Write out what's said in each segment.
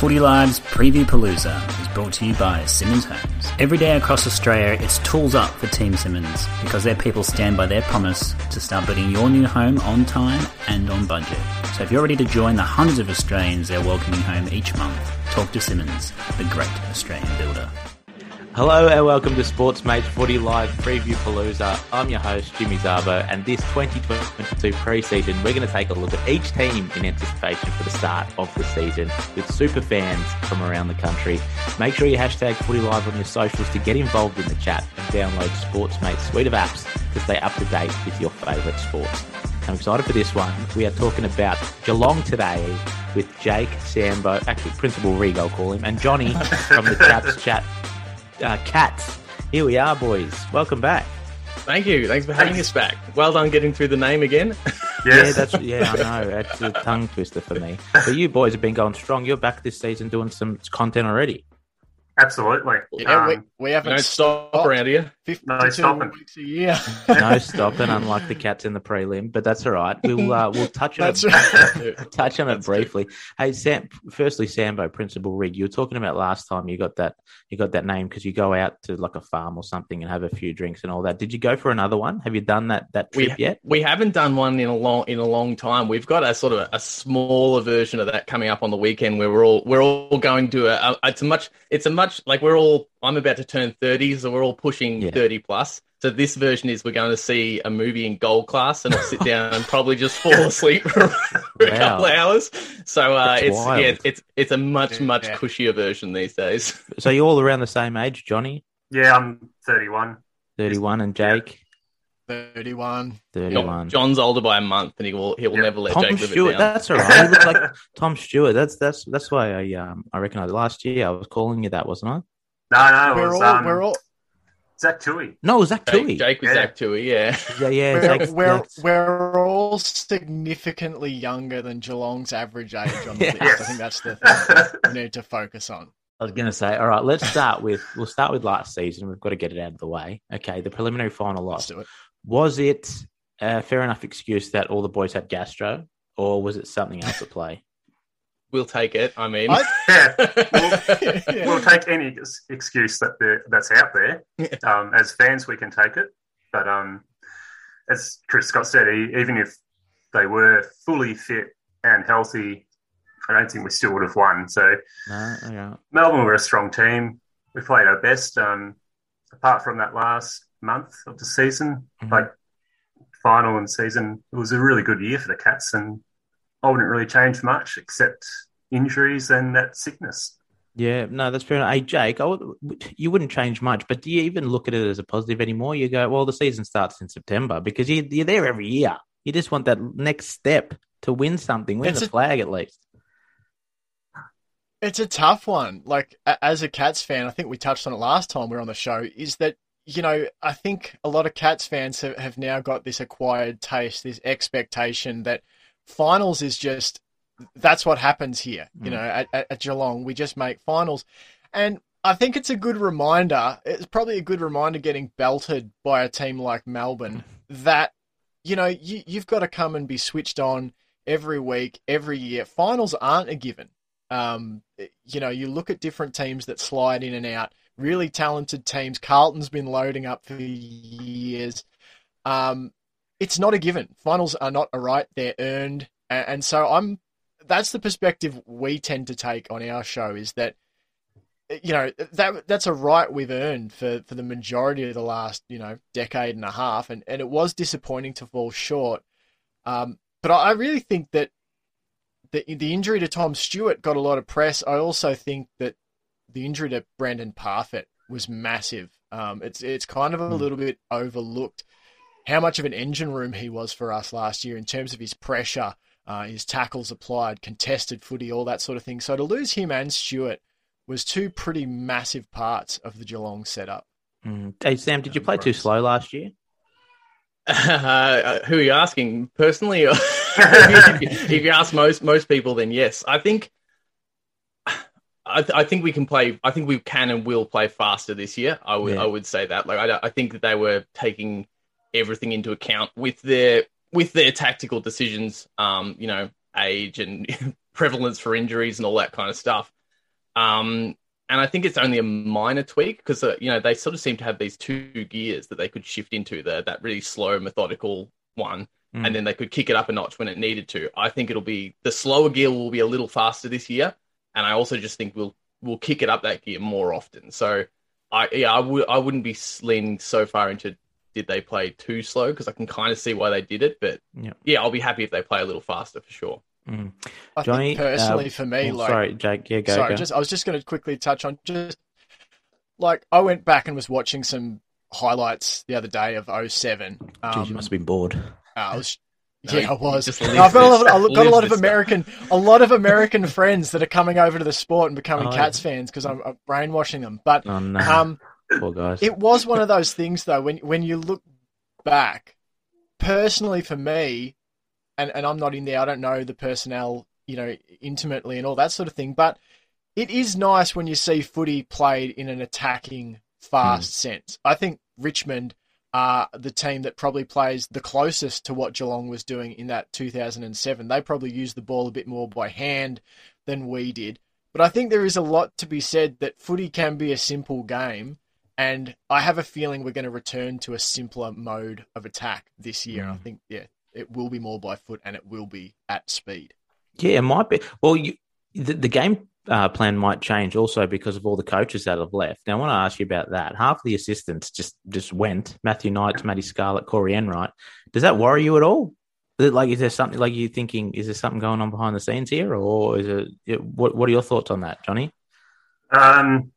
Footy Live's Preview Palooza is brought to you by Simonds Homes. Every day across Australia, it's tools up for Team Simonds because their people stand by their promise to start building your new home on time and on budget. So if you're ready to join the hundreds of Australians they're welcoming home each month, talk to Simonds, the great Australian builder. Hello and welcome to Sports Mates Footy Live Preview Palooza. I'm your host, Jimmy Zabo, and this 2022 preseason, we're going to take a look at each team in anticipation for the start of the season with super fans from around the country. Make sure you hashtag Footy Live on your socials to get involved in the chat and download Sports Mates suite of apps to stay up to date with your favourite sports. I'm excited for this one. We are talking about Geelong today with Jake Sambo, actually Principal I'll call him, and Johnny from the Chaps Chat uh, Cats. Here we are, boys. Welcome back. Thank you. Thanks for having us back. Well done getting through the name again. Yeah, that's yeah, I know. That's a tongue twister for me. But you boys have been going strong. You're back this season doing some content already. Absolutely. Yeah, we, Um, we haven't Don't stop around here. 52 stopping. weeks a year. No stopping, unlike the cats in the prelim. But that's all right. We'll uh, we'll touch on That's it, right. touch on it briefly. Hey, Sam. Firstly, Sambo, Principal Rig. You were talking about last time you got that you got that name because you go out to like a farm or something and have a few drinks and all that. Did you go for another one? Have you done that that trip We, yet? we haven't done one in a long in a long time. We've got a sort of a smaller version of that coming up on the weekend where we're all we're all going to a, a it's a much it's a much like we're all I'm about to turn 30 so we're all pushing Yeah. 30 plus. So this version is we're going to see a movie in gold class and I'll sit down and probably just fall asleep for, for a couple of hours. So uh, it's wild. yeah it's it's a much much Yeah. cushier version these days. So you're all around the same age, Johnny, yeah, I'm 31. thirty-one, and Jake, 31. thirty-one. John's older by a month and he will he will Yeah. never let Tom Jake live Stewart. it down. That's all right. He looks like Tom Stewart. That's that's that's why I um I recognise last year I was calling you that, wasn't I? No, no, We're was all, um, we're all, Zach Tui. No, it was Zach Jake, Tui. Jake was Yeah. Zach Tui, yeah. Yeah, yeah. we're, Zach- we're, Zach- we're all significantly younger than Geelong's average age on the Yeah. list. I think that's the thing that we need to focus on. I was going to say, all right, let's start with we'll start with last season. We've got to get it out of the way. Okay, the preliminary final Let's loss do it. Was it a fair enough excuse that all the boys had gastro, or was it something else at play? We'll take it. I mean, I- Yeah, we'll, we'll take any excuse that there, that's out there. Um, as fans, we can take it. But um, as Chris Scott said, even if they were fully fit and healthy, I don't think we still would have won. So No, okay. Melbourne were a strong team. We played our best. Um, apart from that last month of the season, Mhm. like final and season, it was a really good year for the Cats, and I wouldn't really change much except injuries and that sickness. Yeah, no, that's fair enough. Hey, Jake, I would, you wouldn't change much, but do you even look at it as a positive anymore? You go, well, the season starts in September because you, you're there every year. You just want that next step to win something, win the a- flag at least. It's a tough one. Like as a Cats fan, I think we touched on it last time we were on the show. Is that you know I think a lot of Cats fans have, have now got this acquired taste, this expectation that finals is just that's what happens here. You Mm. know, at, at, at Geelong, we just make finals, and I think it's a good reminder. It's probably a good reminder getting belted by a team like Melbourne that you know you, you've got to come and be switched on every week, every year. Finals aren't a given. Um, you know, you look at different teams that slide in and out, really talented teams. Carlton's been loading up for years. Um, it's not a given. Finals are not a right; they're earned, and, so I'm. That's the perspective we tend to take on our show. Is that you know that that's a right we've earned for for the majority of the last you know decade and a half, and and it was disappointing to fall short. Um, but I I really think that the the injury to Tom Stewart got a lot of press. I also think that the injury to Brandan Parfitt was massive. Um, it's it's kind of a Hmm. little bit overlooked how much of an engine room he was for us last year in terms of his pressure, uh, his tackles applied, contested footy, all that sort of thing. So to lose him and Stewart was two pretty massive parts of the Geelong setup. Mm. Hey, Sam, did you play too slow last year? Uh, who are you asking personally? If, you, if you ask most most people, then yes. I think I, th- I think we can play. I think we can and will play faster this year. I would Yeah. I would say that. Like I, I think that they were taking everything into account with their with their tactical decisions. Um, you know, age and prevalence for injuries and all that kind of stuff. Um, and I think it's only a minor tweak because uh, you know they sort of seem to have these two gears that they could shift into the that really slow, methodical one, Mm. and then they could kick it up a notch when it needed to. I think it'll be the slower gear will be a little faster this year, and I also just think we'll we'll kick it up that gear more often. So I yeah I would I wouldn't be leaning so far into did they play too slow because I can kind of see why they did it, but Yeah. yeah, I'll be happy if they play a little faster for sure. Mm. I Johnny, think personally, uh, for me, oh, like sorry, Jake. Yeah, go. sorry, go. just I was just going to quickly touch on just like I went back and was watching some highlights the other day of 07. Um, Jeez, you must have been bored. I was. No, yeah, I was. I've got a lot, I've got a lot of. American, a lot of American friends that are coming over to the sport and becoming Oh, Cats fans because I'm, I'm brainwashing them. But Oh no, um, poor guys. it was one of those things though when when you look back personally for me and and I'm not in there I don't know the personnel you know intimately and all that sort of thing but it is nice when you see footy played in an attacking fast sense I think Richmond are the team that probably plays the closest to what Geelong was doing in that 2007 they probably used the ball a bit more by hand than we did but I think there is a lot to be said that footy can be a simple game and I have a feeling we're going to return to a simpler mode of attack this year. And I Mm. think, yeah, it will be more by foot and it will be at speed. Yeah, it might be. Well, you, the, the game uh, plan might change also because of all the coaches that have left. Now, I want to ask you about that. Half the assistants just just went. Matthew Knight, Matty Scarlett, Corey Enright. Does that worry you at all? Is Like, is there something like you thinking? Is there something going on behind the scenes here, or is it? it what What are your thoughts on that, Johnny? Um,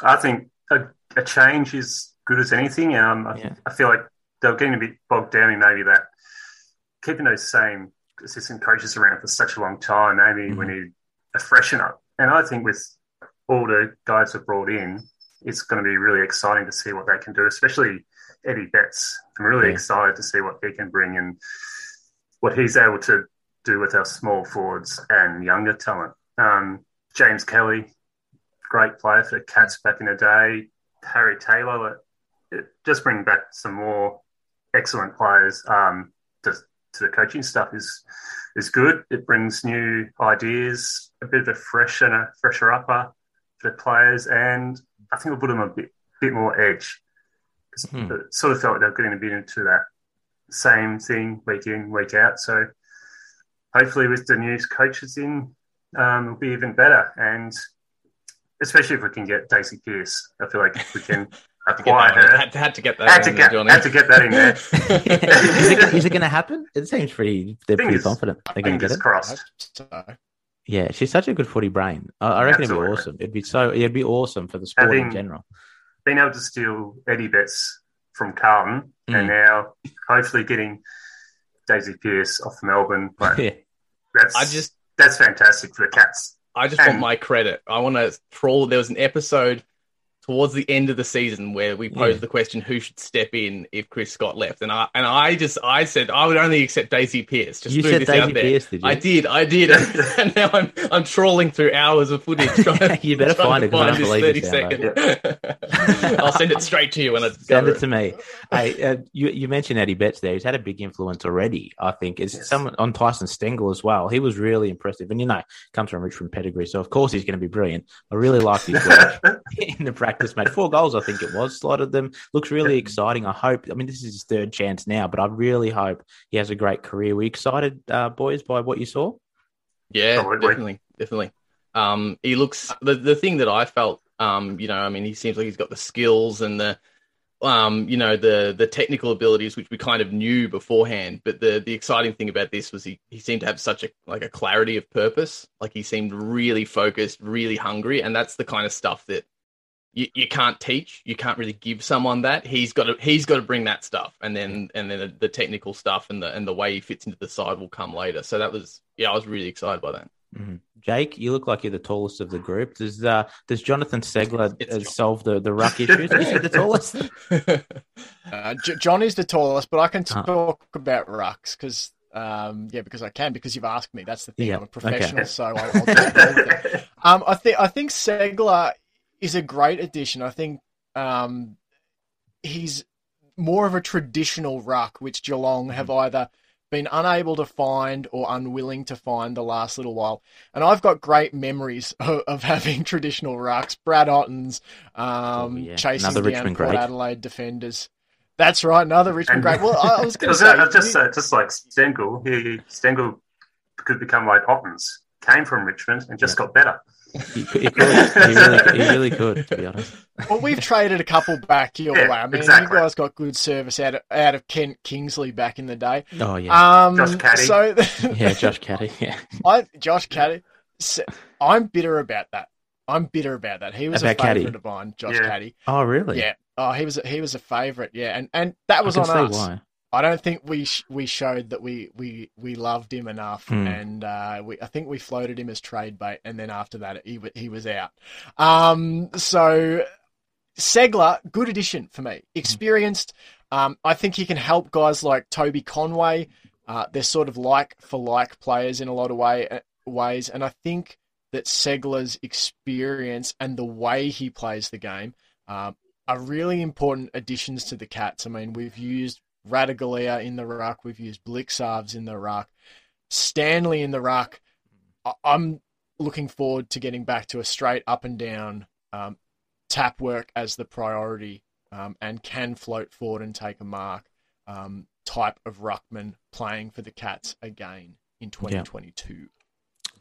I think a, a change is good as anything. Um, I, Yeah. I feel like they're getting a bit bogged down in maybe that keeping those same assistant coaches around for such a long time. Maybe we Mhm. need a freshen up. And I think with all the guys we've brought in, it's going to be really exciting to see what they can do, especially Eddie Betts. I'm really Yeah. excited to see what he can bring and what he's able to do with our small forwards and younger talent. Um, James Kelly, great player for the Cats back in the day. Harry Taylor, it, just bring back some more excellent players. Um, to, the coaching stuff is is good. It brings new ideas, a bit of a fresh and a fresher upper for the players, and I think we'll put them a bit bit more edge. Hmm. It sort of felt like they're getting a bit into that same thing week in week out. So hopefully, with the new coaches in, um, it'll be even better. And especially if we can get Daisy Pearce, I feel like we can Had to get acquire that, in- her. had, had to get that. Had to in there, get, had to get that in there. is it, is it going to happen? It seems pretty. They're pretty confident they're going to get Fingers it. crossed. Yeah, she's such a good footy brain. I, I reckon it'd be awesome. It'd be so. It'd be awesome for the sport in general. Being able to steal Eddie Betts from Carlton Mm. and now hopefully getting Daisy Pearce off Melbourne. Like, Yeah. that's I just that's fantastic for the Cats. I just want my credit. I want to troll. There was an episode towards the end of the season where we posed Yeah. the question who should step in if Chris Scott left, and I and I just I said I would only accept Daisy Pearce. Just you threw said this out Daisy there. Pierce, did you? I did, I did, and now I'm I'm trawling through hours of footage. Trying, You better trying find to it, 'cause I don't this believe thirty it, second. I'll send it straight to you when I Send discover it to me. hey, uh, you, you mentioned Eddie Betts there. He's had a big influence already, I think. It's Yes. someone on Tyson Stengel as well. He was really impressive. And, you know, comes from Richmond pedigree. So, of course, he's going to be brilliant. I really like his work in the practice match. Four goals, I think it was. Slotted them. Looks really exciting. I hope. I mean, this is his third chance now, but I really hope he has a great career. Were you excited, uh, boys, by what you saw? Yeah, Probably. definitely, definitely. Um, he looks the the thing that I felt. Um, you know, I mean, he seems like he's got the skills and the, um, you know, the the technical abilities which we kind of knew beforehand. But the the exciting thing about this was he he seemed to have such a like a clarity of purpose. Like he seemed really focused, really hungry, and that's the kind of stuff that. You, you can't teach. You can't really give someone that. He's got to. He's got to bring that stuff, and then and then the, the technical stuff and the and the way he fits into the side will come later. So that was yeah, I was really excited by that. Mhm. Jake, you look like you're the tallest of the group. Does uh, does Jonathon Ceglar uh, John. solve the, the ruck issues? Is he the tallest? uh, J- John is the tallest, but I can Ah. talk about rucks because, um, yeah, because I can because you've asked me. That's the thing. Yeah, I'm a professional, okay. so I'll, I'll do it. Um, I think I think Ceglar is a great addition. I think um, he's more of a traditional ruck, which Geelong have either been unable to find or unwilling to find the last little while. And I've got great memories of, of having traditional rucks, Brad Ottens, um, oh, yeah. chasing another down Richmond Port great. Adelaide defenders. That's right, another Richmond and, great. Well, I, was going to say just uh, just like Stengel, he Stengel could become like Ottens, came from Richmond and just yeah. got better. He, he, could. he, really, he really could, to be honest. Well, we've traded a couple back your yeah, way. I mean, exactly. you guys got good service out of, out of Kent Kingsley back in the day. Oh yeah, um, Josh Caddy. So, yeah, Josh Caddy. Yeah, I, Josh Caddy. So, I'm bitter about that. I'm bitter about that. He was about a favourite of mine, Josh yeah. Caddy. Oh really? Yeah. Oh, he was a, he was a favourite. Yeah, and and that was on us. Why. I don't think we sh- we showed that we, we, we loved him enough, mm. and uh, we I think we floated him as trade bait, and then after that he he was out. Um, so Ceglar, good addition for me, experienced. Um, I think he can help guys like Toby Conway. Uh, they're sort of like for like players in a lot of way uh, ways, and I think that Ceglar's experience and the way he plays the game uh, are really important additions to the Cats. I mean, we've used Ratugolea in the ruck. We've used Blicavs in the ruck. Stanley in the ruck. I'm looking forward to getting back to a straight up and down um, tap work as the priority um, and can float forward and take a mark um, type of ruckman playing for the Cats again in 2022.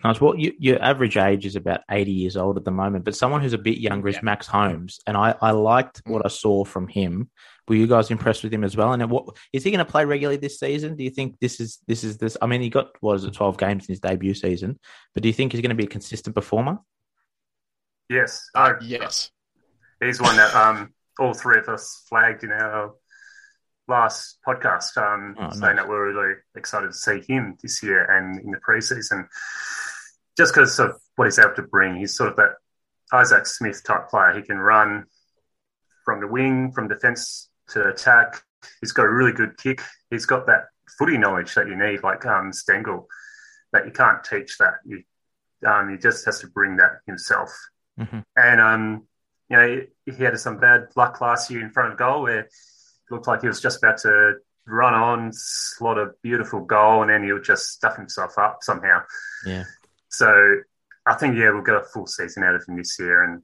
Yeah. Nice. Well, you, your average age is about 80 years old at the moment, but someone who's a bit younger is Max Holmes. And I, I liked what I saw from him. Were you guys impressed with him as well? And what is he going to play regularly this season? Do you think this is this is this? I mean, he got what is it, 12 games in his debut season, but do you think he's going to be a consistent performer? Yes. Uh, yes. He's one that um, all three of us flagged in our last podcast, um, oh, saying nice. that we're really excited to see him this year and in the preseason just because of what he's able to bring. He's sort of that Isaac Smith type player. He can run from the wing, from defence to attack. He's got a really good kick. He's got that footy knowledge that you need, like um, Stengel, that you can't teach that. You, um, he just has to bring that himself. Mm-hmm. And, um, you know, he, he, had some bad luck last year in front of goal where it looked like he was just about to run on, slot a beautiful goal, and then he would just stuff himself up somehow. Yeah. So I think, yeah, we'll get a full season out of him this year. And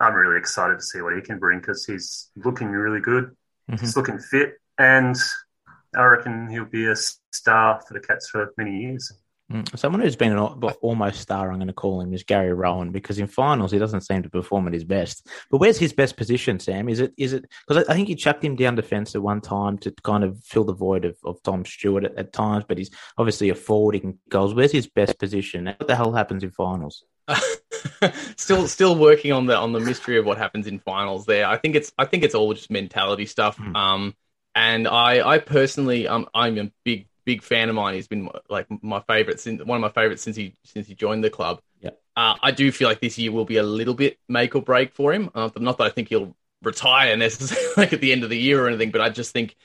I'm really excited to see what he can bring because he's looking really good. Mm-hmm. He's looking fit. And I reckon he'll be a star for the Cats for many years. Mm, someone who's been an almost star, I'm going to call him, is Gary Rohan because in finals he doesn't seem to perform at his best. But where's his best position, Sam? Is it is it because I think he chucked him down defence at one time to kind of fill the void of, of Tom Stewart at, at times, but he's obviously a forwarding goals. Where's his best position? What the hell happens in finals? still still working on the on the mystery of what happens in finals there. I think it's I think it's all just mentality stuff. Mm. Um and I I personally um I'm a big big fan of mine. He's been like my favorite since one of my favorites since he since he joined the club. Yeah. Uh, I do feel like this year will be a little bit make or break for him. Uh, not that I think he'll retire necessarily like at the end of the year or anything, but I just think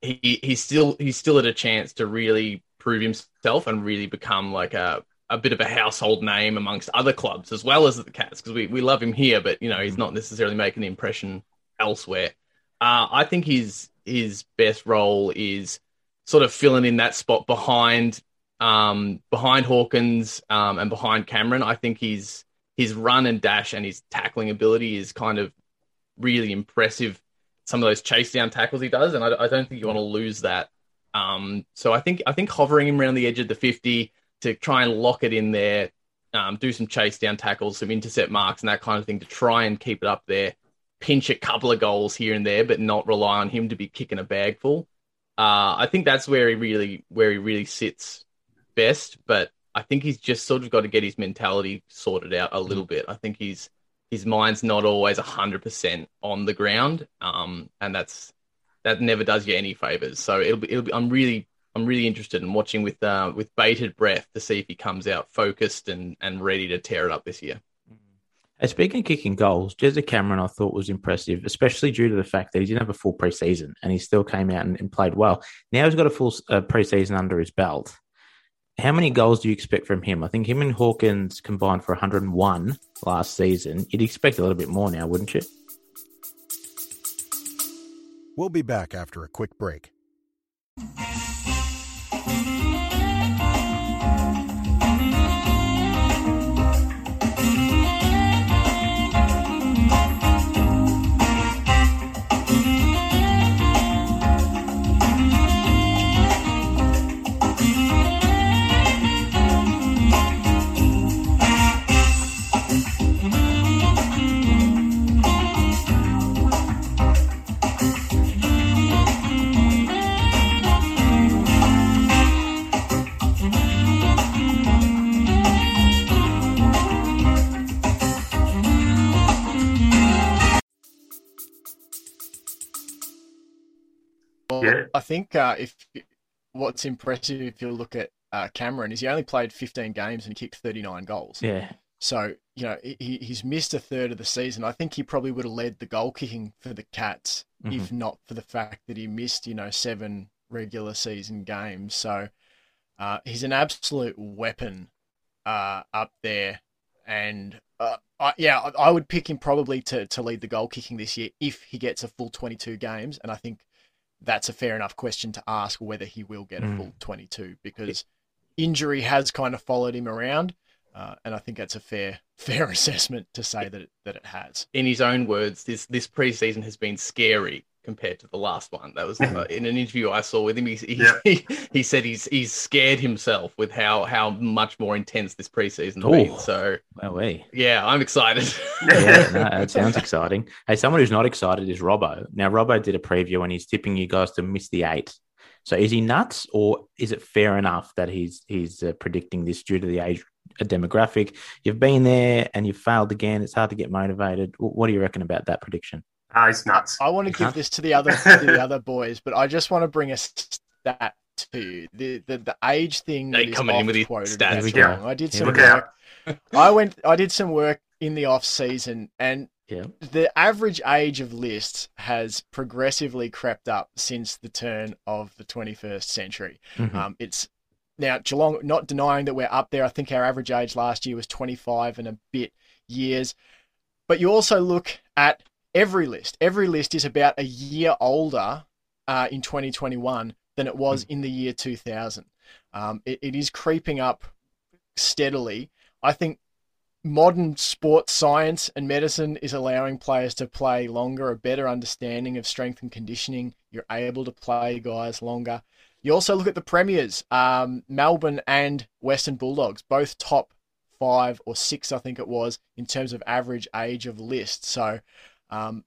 he he's still he's still at a chance to really prove himself and really become like a a bit of a household name amongst other clubs as well as the Cats because we, we love him here, but you know he's not necessarily making the impression elsewhere. Uh, I think his his best role is sort of filling in that spot behind um, behind Hawkins um, and behind Cameron. I think his his run and dash and his tackling ability is kind of really impressive. Some of those chase down tackles he does, and I, I don't think you want to lose that. Um, so I think I think hovering him around the edge of the fifty to try and lock it in there, um, do some chase down tackles, some intercept marks, and that kind of thing to try and keep it up there. Pinch a couple of goals here and there, but not rely on him to be kicking a bag full. Uh, I think that's where he really where he really sits best. But I think he's just sort of got to get his mentality sorted out a little bit. I think he's his mind's not always hundred percent on the ground, um, and that's that never does you any favors. So it'll be, it'll be I'm really I'm really interested in watching with uh, with bated breath to see if he comes out focused and and ready to tear it up this year. And speaking of kicking goals, Jezza Cameron I thought was impressive, especially due to the fact that he didn't have a full preseason and he still came out and, and played well. Now he's got a full uh, preseason under his belt. How many goals do you expect from him? I think him and Hawkins combined for 101 last season. You'd expect a little bit more now, wouldn't you? We'll be back after a quick break. Think uh, if what's impressive if you look at uh, Cameron is he only played 15 games and kicked 39 goals. Yeah. So you know he, he's missed a third of the season. I think he probably would have led the goal kicking for the Cats if not for the fact that he missed you know seven regular season games. So uh, he's an absolute weapon uh, up there, and uh, I, yeah, I, I would pick him probably to to lead the goal kicking this year if he gets a full 22 games, and I think that's a fair enough question to ask whether he will get a Mm. full 22 because injury has kind of followed him around. Uh, and I think that's a fair fair assessment to say that it, that it has. in his own words, this this preseason has been scary compared to the last one. That was uh, in an interview I saw with him. He he, Yeah. he, he said he's he's scared himself with how how much more intense this preseason's been. Ooh. So Well, we. yeah, I'm excited. Yeah, no, that sounds exciting. Hey, someone who's not excited is Robbo. Now, Robbo did a preview and he's tipping you guys to miss the eight. So, is he nuts, or is it fair enough that he's he's uh, predicting this due to the age uh, demographic? You've been there and you've failed again. It's hard to get motivated. What do you reckon about that prediction? Ah, he's nuts. I want to give this to the other to the other boys, but I just want to bring a stat to you. The the, the age thing They that is coming in with his oft-quoted stats. Here we wrong. I did Here some we work. I went. I did some work in the off season, and Yeah. the average age of lists has progressively crept up since the turn of the 21st century. Mhm. Um, it's now Geelong, not denying that we're up there. I think our average age last year was 25 and a bit years. But you also look at every list. Every list is about a year older uh, in 2021 than it was in the year 2000. Um, it, it is creeping up steadily. I think modern sports science and medicine is allowing players to play longer, a better understanding of strength and conditioning. You're able to play guys longer. You also look at the premiers, um, Melbourne and Western Bulldogs, both top five or six, I think it was, in terms of average age of list. So um,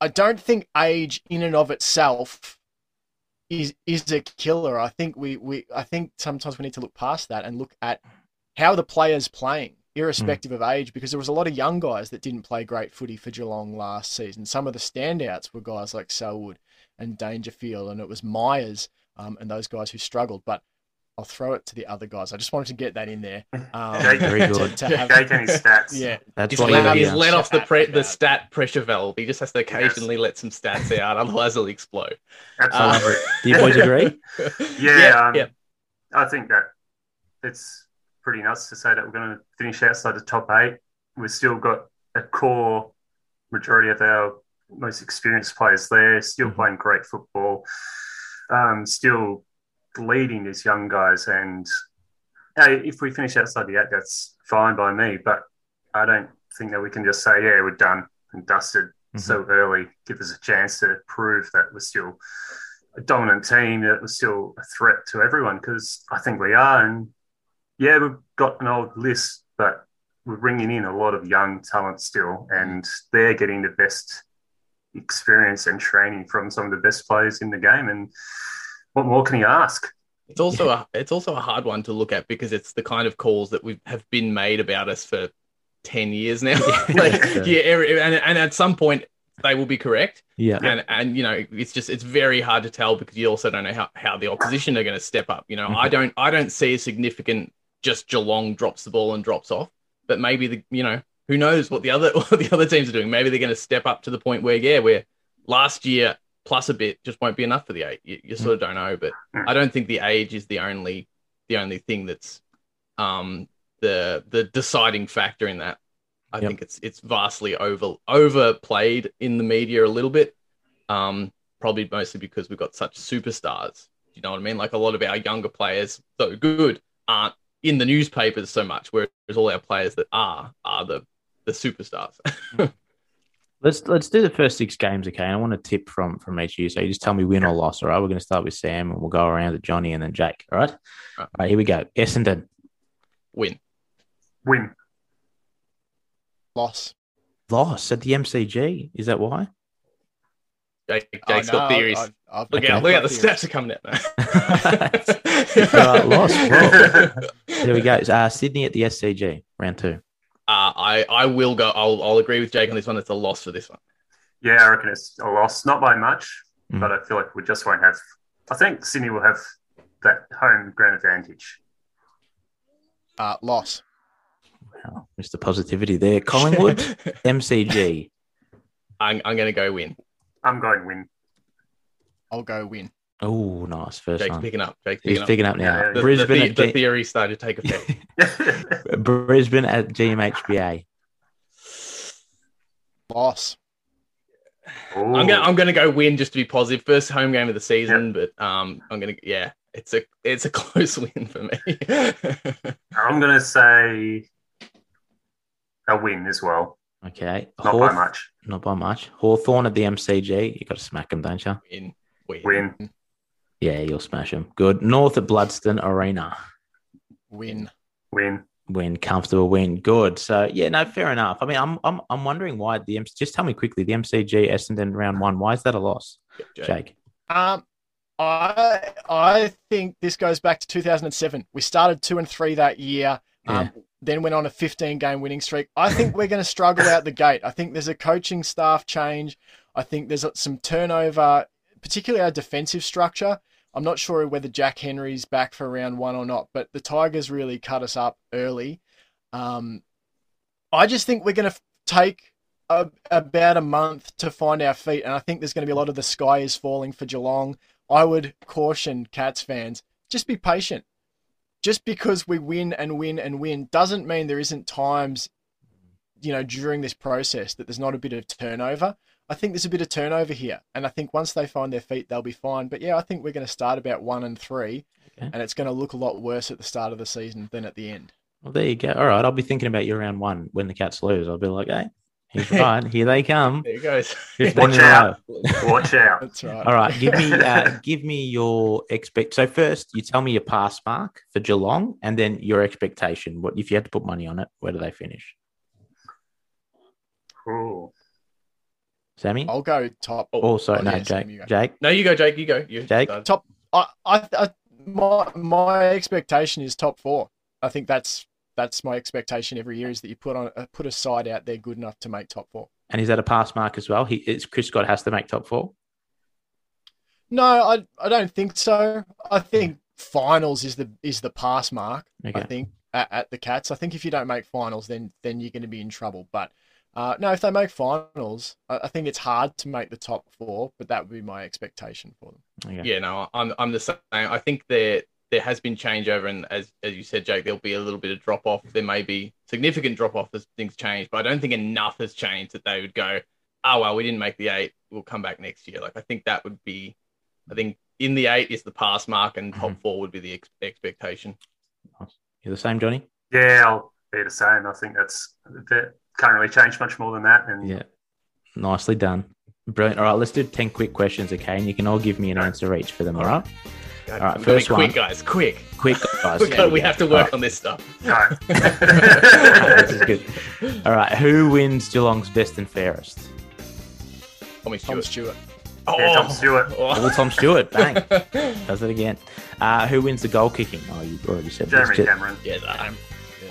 I don't think age in and of itself is is a killer. I think we, we I think sometimes we need to look past that and look at how the players playing, irrespective of age, because there was a lot of young guys that didn't play great footy for Geelong last season. Some of the standouts were guys like Selwood and Dangerfield, and it was Myers um, and those guys who struggled. But I'll throw it to the other guys. I just wanted to get that in there. Um, Jake- Very good. to have- Jake and his stats. yeah, That's He's let, you he's let off the pre- the stat pressure valve. He just has to occasionally let some stats out, otherwise he'll explode. Absolutely. Do you boys agree? yeah, um, yeah. I think that it's pretty nuts to say that we're going to finish outside the top eight. We've still got a core majority of our most experienced players there, still Mhm. playing great football, um, still leading these young guys. And hey, if we finish outside the eight, that's fine by me. But I don't think that we can just say, yeah, we're done and dusted mm-hmm. so early. Give us a chance to prove that we're still a dominant team, that we're still a threat to everyone because I think we are. And yeah, we've got an old list, but we're bringing in a lot of young talent still, and they're getting the best experience and training from some of the best players in the game. And what more can you ask? It's also a it's also a hard one to look at because it's the kind of calls that we have been made about us for ten years now. like, Yeah. yeah, every- and, and at some point they will be correct. Yeah. And and you know, it's just it's very hard to tell because you also don't know how, how the opposition are going to step up. You know, mm-hmm. I don't I don't see a significant just Geelong drops the ball and drops off, but maybe the you know who knows what the other what the other teams are doing. Maybe they're going to step up to the point where yeah, where last year plus a bit just won't be enough for the eight. You, you sort of don't know, but Mm. I don't think the age is the only the only thing that's um the the deciding factor in that. I Yep. think it's it's vastly over overplayed in the media a little bit. Um, probably mostly because we've got such superstars. You know what I mean? Like a lot of our younger players, so good, aren't in the newspapers so much, whereas all our players that are are the the superstars. Let's let's do the first six games, okay? I want a tip from from each of you. So you just tell me win or loss, all right? We're going to start with Sam, and we'll go around to Johnny and then Jake, all right? All Right. right, here we go. Essendon, Win. Win. loss. loss at the MCG. Is that why? Jake, Oh, Jake's no, got theories. I've- I've- look Okay. out! Look out! The I've stats are coming out now. All right, loss. Well, there we go. Uh, Sydney at the SCG, round two. Uh, I I will go. I'll I'll agree with Jake on this one. It's a loss for this one. Yeah, I reckon it's a loss. Not by much, Mm. but I feel like we just won't have. I think Sydney will have that home ground advantage. Uh, loss. Wow, Mr. Positivity there. Collingwood, MCG. I'm, I'm going to go win. I'm going win. I'll go win. Oh, nice. First Jake's one. picking up. Jake's He's picking up. picking up now. Yeah, The, the, Brisbane, the, at the G- theory started to take effect. Brisbane at GMHBA. Loss. I'm gonna I'm gonna go win just to be positive. First home game of the season, but um, I'm gonna yeah, it's a it's a close win for me. I'm going to say a win as well. Okay. Not by much. Not by much. Hawthorn at the MCG. You got to smack them, don't you? win, win. Win. Yeah, you'll smash them. Good. North at Blundstone Arena. Win. Win. Win, comfortable win. Good. So yeah, no, fair enough. I mean, I'm I'm I'm wondering why the MC. Just tell me quickly. The MCG Essendon round one. Why is that a loss, Jake. Jake? Um, I I think this goes back to 2007. We started two and three that year. Um, Then went on a 15 game winning streak. I think we're going to struggle out the gate. I think there's a coaching staff change. I think there's some turnover, particularly our defensive structure. I'm not sure whether Jack Henry's back for round one or not, but the Tigers really cut us up early. Um, I just think we're going to take a, about a month to find our feet, and I think there's going to be a lot of the sky is falling for Geelong. I would caution Cats fans just be patient. Just because we win and win and win doesn't mean there isn't times, you know, during this process that there's not a bit of turnover. I think there's a bit of turnover here, and I think once they find their feet, they'll be fine. But yeah, I think we're going to start about one and three, Okay. and it's going to look a lot worse at the start of the season than at the end. Well, there you go. All right, I'll be thinking about your round one when the Cats lose. I'll be like, hey, he's right. Here they come. There it goes. Watch out. Watch out. That's right. All right, give me uh, give me your expect. So first, you tell me your pass mark for Geelong, and then your expectation. What if you had to put money on it? Where do they finish? Ooh. Sammy? I'll go top. Oh, sorry, oh, no, yeah, Jake. Sam, you go. Jake. No, you go, Jake. You go. You Jake? start. top. I, I, I, my my expectation is top four. I think that's that's my expectation every year is that you put on uh, put a side out there good enough to make top four. And is that a pass mark as well? He, it's Chris Scott has to make top four. No, I I don't think so. I think finals is the is the pass mark. Okay. I think at, at the Cats. I think if you don't make finals, then then you're going to be in trouble. But uh, no, if they make finals, I, I think it's hard to make the top four. But that would be my expectation for them. Okay. Yeah, no, I'm I'm the same. I think there there has been changeover, and as as you said, Jake, there'll be a little bit of drop off. There may be significant drop off as things change, but I don't think enough has changed that they would go, oh well, we didn't make the eight. We'll come back next year. Like I think that would be, I think in the eight is the pass mark, and top Mhm. four would be the ex- expectation. You're the same, Johnny. Yeah, I'll be the same. I think that's that can't really change much more than that. And Yeah. Nicely done. Brilliant. All right, let's do 10 quick questions, okay? And you can all give me an answer each for them, all right? All right, first quick, one. guys, quick. Quick, guys. we, There we have to work right. on this stuff. no. this is good. All right, who wins Geelong's best and fairest? Tommy Tom Stewart. Stewart. Oh, Yeah, Tom Stewart. All Tom Stewart. Bang. Does it again. Uh, who wins the goal kicking? Oh, you already said this. Jeremy Cameron. yeah, that-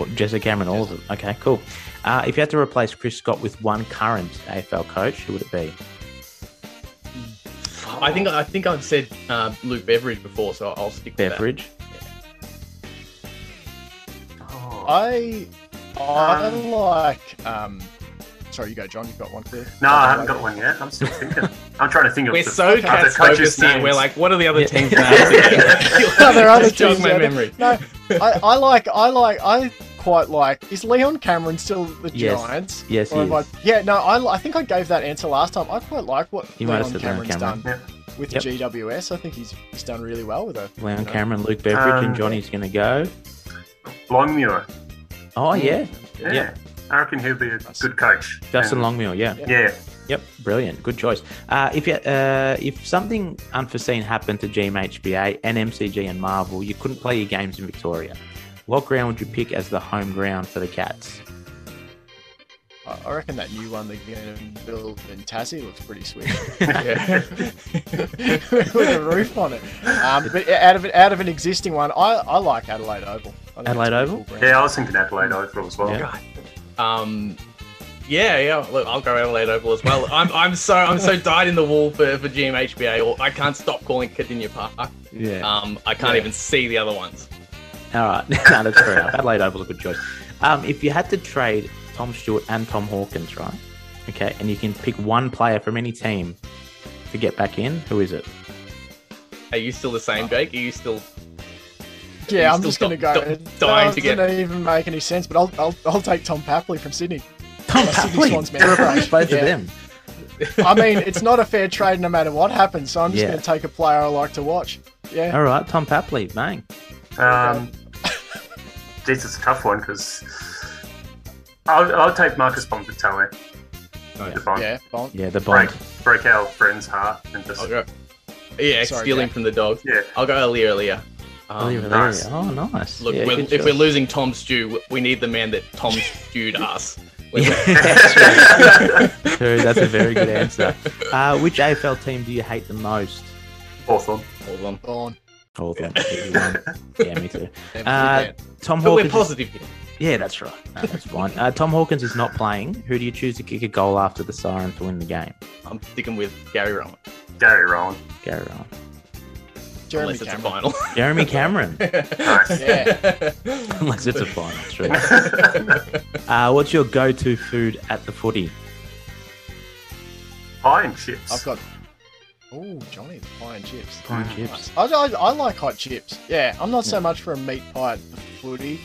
What, Jessica Cameron, all of them. Okay, cool. Uh, if you had to replace Chris Scott with one current AFL coach, who would it be? I think I think I've said uh, Luke Beveridge before, so I'll stick with that. Beveridge. Oh. I I Um, like. Um, sorry, you go, John. You've got one clear. No, I haven't got one yet. I'm still thinking. I'm trying to think of We're the so other cats coaches' focused here. We're like, what are the other Yeah. teams' names again? Are there other Just jog teams my memory. No, I, I like. I like. I quite like. Is Leon Cameron still the Yes. Giants? Yes, Or he have I- yeah. No, I, I think I gave that answer last time. I quite like what You might have Leon said Leon Cameron's Cameron. done with Yep. GWS. I think he's he's done really well with it. Leon you know. Cameron, Luke Beveridge, and Um, Johnny's going to go. Longmuir. Oh, yeah. Yeah. Yep. I reckon he'll be a good coach. Justin And- Longmuir, yeah. Yeah. Yep, brilliant. Good choice. Uh, if you, uh, if something unforeseen happened to GMHBA and MCG and Marvel, you couldn't play your games in Victoria. What ground would you pick as the home ground for the Cats? I, I reckon that new one they're going to build in Tassie looks pretty sweet Yeah. with a roof on it. Um, but out of out of an existing one, I, I like Adelaide Oval. Adelaide it's a pretty Oval? cool. Yeah, I was thinking Adelaide Oval as well. Yeah. Um, Yeah, yeah. Look, I'll go Adelaide Oval as well. I'm, I'm so, I'm so dyed in the wool for, for GMHBA. Or I can't stop calling it Kardinia Park. Yeah. Um, I can't Yeah. even see the other ones. All right. no, that's fair enough. Adelaide Oval's a good choice. Um, if you had to trade Tom Stewart and Tom Hawkins, right? Okay, and you can pick one player from any team to get back in, who is it? Are you still the same, Jake? Are you still? Yeah, You I'm still just going to go. stop It dying to doesn't get- even make any sense, but I'll, I'll, I'll take Tom Papley from Sydney. Tom Sydney Papley. Swans, man. Replace both Yeah. of them. I mean, it's not a fair trade no matter what happens, so I'm just Yeah. going to take a player I like to watch. Yeah. All right, Tom Papley, bang. Um, geez, is a tough one because I'll, I'll take Marcus Bontempelli. Oh, The Bont. Yeah, Bont. Yeah, the Break, Bont. break our friend's heart and just go. Yeah, Sorry, stealing Jack. from the dog. yeah. I'll go earlier, earlier. Um, Oh, nice. Oh, nice. Look, Yeah, we're, good if we're losing Tom Stew, we need the man that Tom stewed us. Yeah, true. True, That's a very good answer. Uh, which AFL team do you hate the most? Hawthorn. Hold on. Bont. Hawthorn. Easy one. yeah, me too. Uh. Tom But we're Hawkins. is- positive here. Yeah, that's right. No, that's fine. Uh, Tom Hawkins is not playing. Who do you choose to kick a goal after the siren to win the game? I'm sticking with Gary Rohan, Gary Rohan. Gary Rohan. Jeremy unless it's Cameron. a final. Jeremy Cameron. Yeah. Unless it's a final, true. Uh, what's your go-to food at the footy? Pie and chips. I've got. Oh, Johnny, the pie and chips. Pie and chips. I, I, I like hot chips. Yeah, I'm not so much for a meat pie at the footy.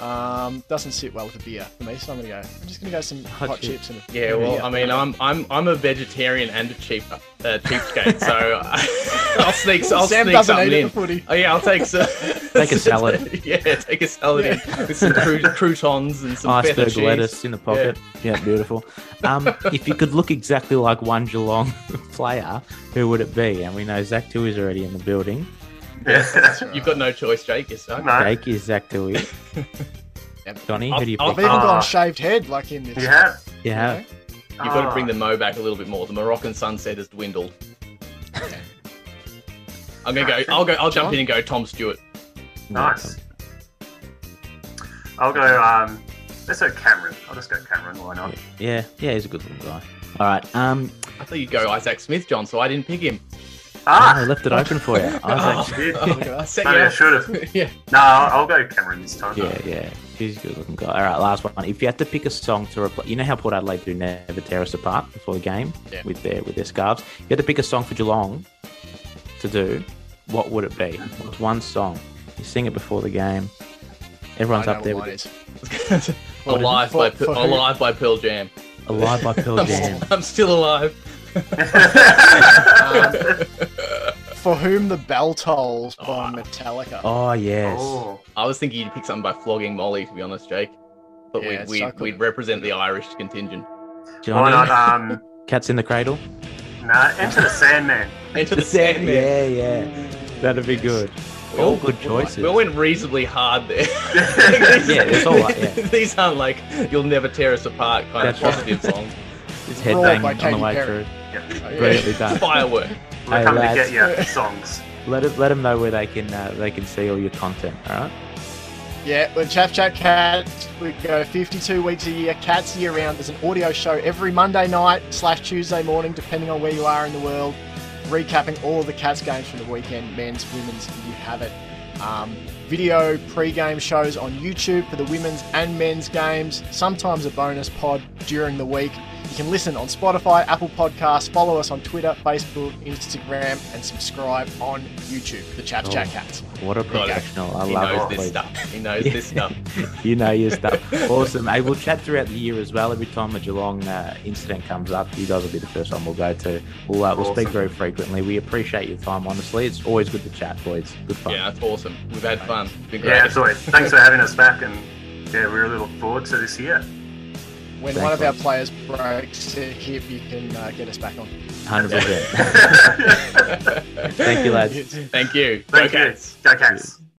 Um, doesn't sit well with a beer for me, so I'm gonna go. I'm just gonna go some Hot hot, chips. chips and a Yeah, well, beer. I mean, I'm I'm I'm a vegetarian and a cheap uh, cheapskate, so I'll sneak I'll Sam sneak doesn't something eat in. at the footy. Oh yeah, I'll take some. Take a salad. yeah, take a salad in with some cru- croutons and some Iceberg cheese. lettuce in the pocket. Yeah, beautiful. Um, if you could look exactly like one Geelong player, who would it be? And we know Zach Tui is already in the building. Yeah. You've got no choice, Jake. Yes, sir. No. Jake is Zach Tui. Yep. Johnny, I'll- who do you I'll- pick? I've even Oh. gone shaved head like in this. You have. You have. You've got to Ah. bring the mo back a little bit more. The Moroccan sunset has dwindled. I'm gonna go. I'll go. I'll jump in and go. Tom Stewart. Nice. I'll go. Um, let's go Cameron. I'll just go Cameron. Why not? Yeah, yeah, he's a good little guy. All right. Um, I thought you'd go Isaac Smith, John, so I didn't pick him. I Ah, left it open for you. I was Oh, did. oh, Look. I set maybe you I should have. yeah. No, I'll, I'll go Cameron this time. Yeah, yeah. He's a good looking guy. All right, last one. If you had to pick a song to replace, you know how Port Adelaide do Never Tear Us Apart before the game Yeah. with their with their scarves. If you had to pick a song for Geelong to do, what would it be? What's one song? You sing it before the game. Everyone's I up there what with mine is. Alive by for Pe- who? Alive by Pearl Jam. Alive by Pearl Jam. I'm still alive. Um, For whom the bell tolls by Oh. Metallica. Oh yes. Oh, I was thinking you'd pick something by flogging Molly, to be honest, Jake. But Yeah, we, it's we, so cool. we'd represent the Irish contingent. why not? Um, Cats in the Cradle. nah, Enter the Sandman. Enter the Sandman. Yeah, yeah. That'd be good. All good choices. We went reasonably hard there. Yeah, it's all right, yeah. These aren't like "You'll Never Tear Us Apart" kind That's of right. positive songs. It's Roar headbanging by on the way Perry. through. Oh, yeah. Brilliantly done. Firework. We're Hey, coming to get you songs. Let it, let them know where they can uh, they can see all your content. All right. Yeah, with Chaps Chat Cats, we go 52 weeks a year, Cats year round. There's an audio show every Monday night slash Tuesday morning, depending on where you are in the world, recapping all the Cats games from the weekend, men's, women's, you have it. Um, video pre-game shows on YouTube for the women's and men's games, sometimes a bonus pod during the week. You can listen on Spotify, Apple Podcasts, follow us on Twitter, Facebook, Instagram, and subscribe on YouTube, the Chaps Chat Oh. Cats. What a professional! I He love knows it. this stuff. He knows this stuff. you know your stuff. Awesome. Hey, we'll chat throughout the year as well. Every time a Geelong uh, incident comes up, you guys will be the first one we'll go to. We'll, uh, we'll speak very frequently. We appreciate your time, honestly. It's always good to chat, boys. Good fun. Yeah, it's awesome. We've had fun. It's been great. Yeah, absolutely. Thanks for having us back, and yeah, we really look forward to this year. When Thanks, one of our players breaks a hip, you can uh, get us back on. 100%. Thank you, lads. Thank you. Thank Go you. Cats. Go Cats.